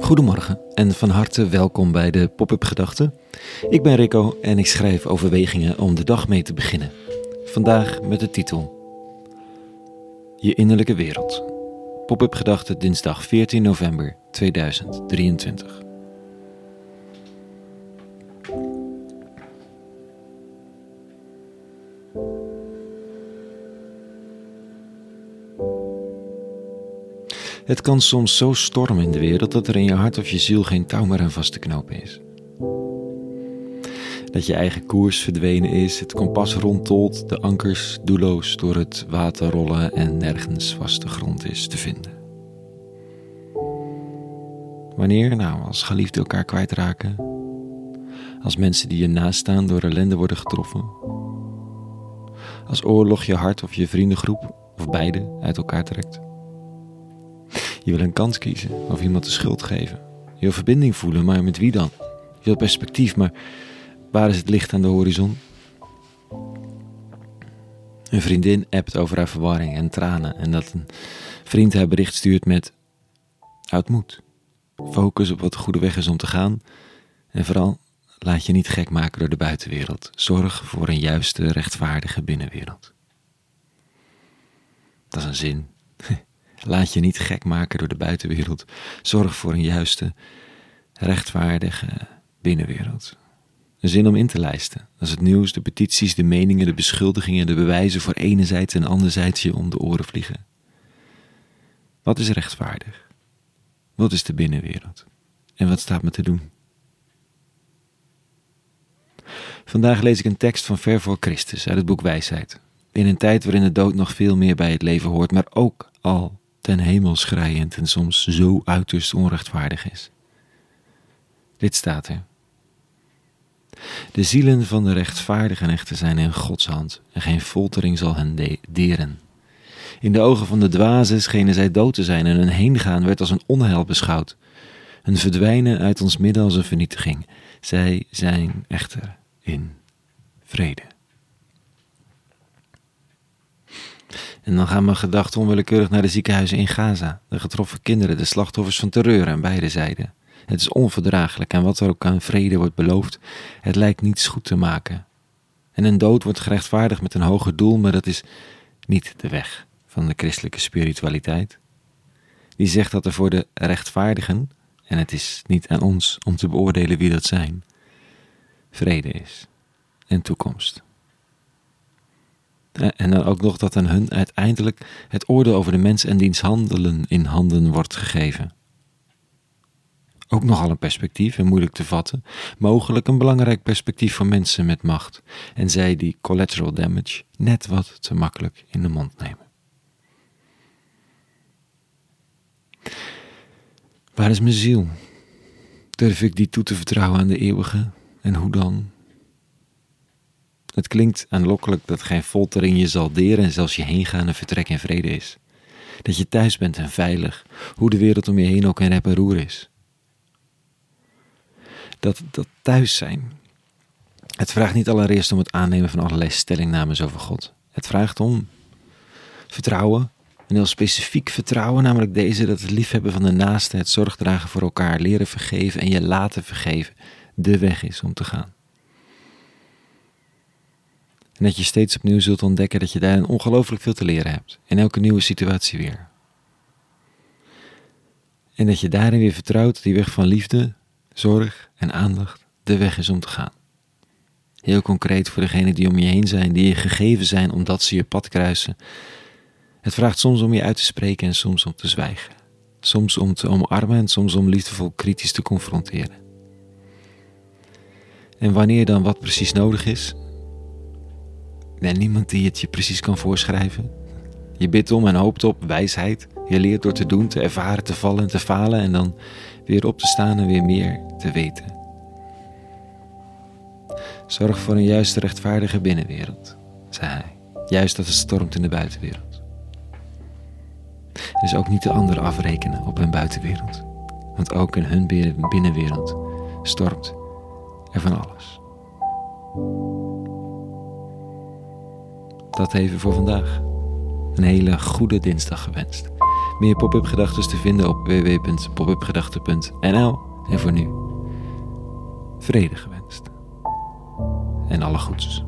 Goedemorgen en van harte welkom bij de Pop-up Gedachten. Ik ben Rico en ik schrijf overwegingen om de dag mee te beginnen. Vandaag met de titel Je innerlijke wereld. Pop-up Gedachten dinsdag 14 november 2023. Het kan soms zo stormen in de wereld dat er in je hart of je ziel geen touw meer aan vast te knopen is. Dat je eigen koers verdwenen is, het kompas rondtolt, de ankers doelloos door het water rollen en nergens vaste grond is te vinden. Wanneer? Nou, als geliefden elkaar kwijtraken, als mensen die je nastaan door ellende worden getroffen, als oorlog je hart of je vriendengroep of beide uit elkaar trekt. Je wil een kans kiezen of iemand de schuld geven. Je wil verbinding voelen, maar met wie dan? Je wil perspectief, maar waar is het licht aan de horizon? Een vriendin appt over haar verwarring en tranen en dat een vriend haar bericht stuurt met houd moed. Focus op wat de goede weg is om te gaan en vooral laat je niet gek maken door de buitenwereld. Zorg voor een juiste, rechtvaardige binnenwereld. Dat is een zin. Laat je niet gek maken door de buitenwereld. Zorg voor een juiste, rechtvaardige binnenwereld. Een zin om in te lijsten. Is het nieuws, de petities, de meningen, de beschuldigingen, de bewijzen voor enerzijds en anderzijds je om de oren vliegen. Wat is rechtvaardig? Wat is de binnenwereld? En wat staat me te doen? Vandaag lees ik een tekst van Ver voor Christus uit het boek Wijsheid. In een tijd waarin de dood nog veel meer bij het leven hoort, maar ook al ten hemel schrijend en soms zo uiterst onrechtvaardig is. Dit staat er. De zielen van de rechtvaardigen echter zijn in Gods hand en geen foltering zal hen deren. In de ogen van de dwazen schenen zij dood te zijn en hun heengaan werd als een onheil beschouwd. Hun verdwijnen uit ons midden als een vernietiging. Zij zijn echter in vrede. En dan gaan mijn gedachten onwillekeurig naar de ziekenhuizen in Gaza, de getroffen kinderen, de slachtoffers van terreur aan beide zijden. Het is onverdraaglijk en wat er ook aan vrede wordt beloofd, het lijkt niets goed te maken. En een dood wordt gerechtvaardigd met een hoger doel, maar dat is niet de weg van de christelijke spiritualiteit. Die zegt dat er voor de rechtvaardigen, en het is niet aan ons om te beoordelen wie dat zijn, vrede is en toekomst. En dan ook nog dat aan hun uiteindelijk het oordeel over de mens en diens handelen in handen wordt gegeven. Ook nogal een perspectief en moeilijk te vatten, mogelijk een belangrijk perspectief voor mensen met macht en zij die collateral damage net wat te makkelijk in de mond nemen. Waar is mijn ziel? Durf ik die toe te vertrouwen aan de eeuwige? En hoe dan? Het klinkt aanlokkelijk dat geen foltering je zal deren en zelfs je heengaan en vertrek in vrede is. Dat je thuis bent en veilig, hoe de wereld om je heen ook een rep en roer is. Dat, dat thuis zijn. Het vraagt niet allereerst om het aannemen van allerlei stellingnamen over God. Het vraagt om vertrouwen, een heel specifiek vertrouwen, namelijk deze dat het liefhebben van de naaste, het zorgdragen voor elkaar, leren vergeven en je laten vergeven, de weg is om te gaan. En dat je steeds opnieuw zult ontdekken dat je daarin ongelooflijk veel te leren hebt. In elke nieuwe situatie weer. En dat je daarin weer vertrouwt dat die weg van liefde, zorg en aandacht de weg is om te gaan. Heel concreet voor degenen die om je heen zijn, die je gegeven zijn omdat ze je pad kruisen. Het vraagt soms om je uit te spreken en soms om te zwijgen. Soms om te omarmen en soms om liefdevol kritisch te confronteren. En wanneer dan wat precies nodig is, en niemand die het je precies kan voorschrijven. Je bidt om en hoopt op wijsheid. Je leert door te doen, te ervaren, te vallen en te falen en dan weer op te staan en weer meer te weten. Zorg voor een juiste rechtvaardige binnenwereld, zei hij. Juist dat het stormt in de buitenwereld. Dus ook niet de anderen afrekenen op hun buitenwereld. Want ook in hun binnenwereld stormt er van alles. Dat even voor vandaag. Een hele goede dinsdag gewenst. Meer pop-up gedachten te vinden op www.popupgedachten.nl. En voor nu, vrede gewenst. En alle goeds.